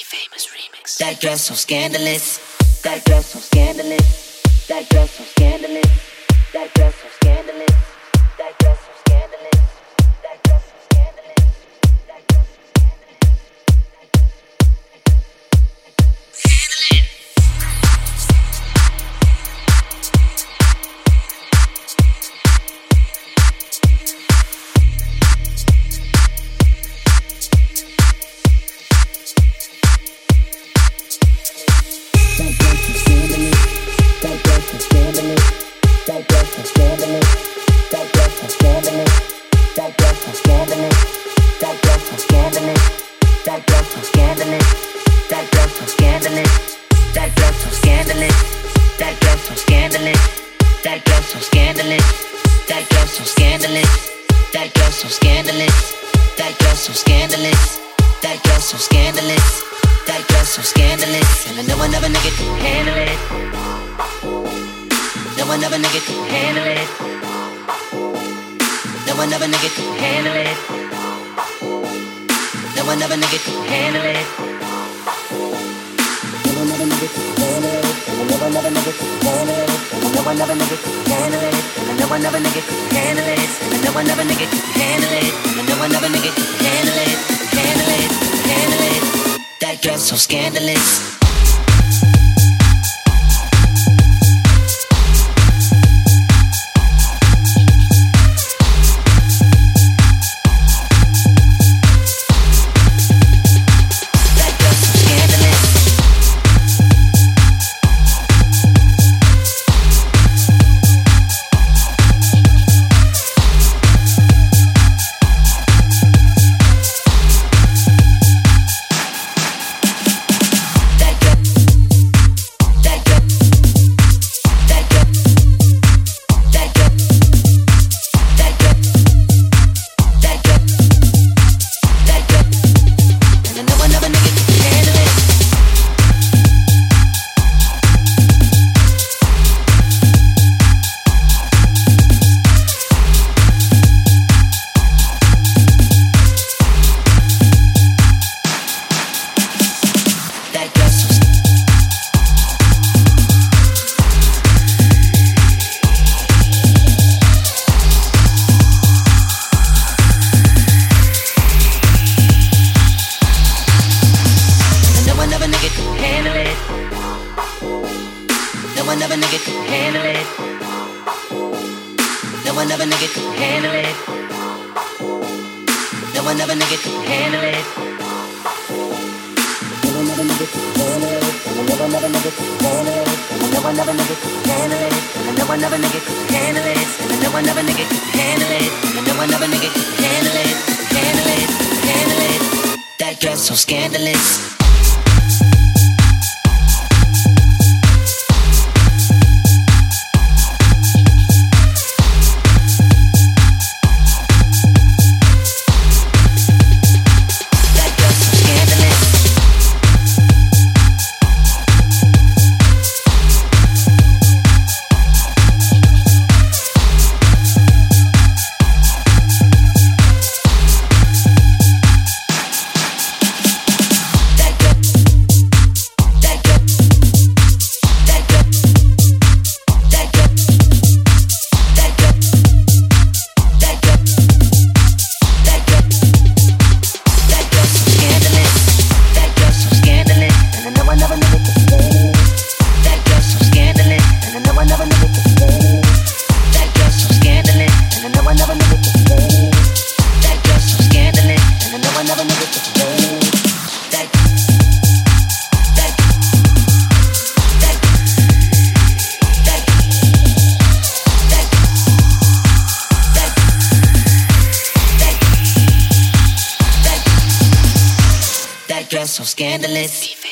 famous remix. That dress so scandalous. That dress so scandalous. That dress so scandalous. That dress so scandalous. That girl so scandalous. That girl so scandalous. That girl so scandalous. That girl so scandalous. That girl so scandalous. That girl so scandalous. Handle it. No another nigga can handle it. No another nigga can handle it. No another nigga can handle it. No another nigga can handle it. Know handle it. I know handle it. I know handle it. I know handle it. I know handle it. Handle it. Handle it. That girl so scandalous. Nigga handle it. No another nigga handle it. No another nigga handle it. I another nigga handle it. Know another nigga handle it. Another nigga handle it. Know another nigga nigga handle it. Handle it. Handle it. That girl so scandalous. so scandalous.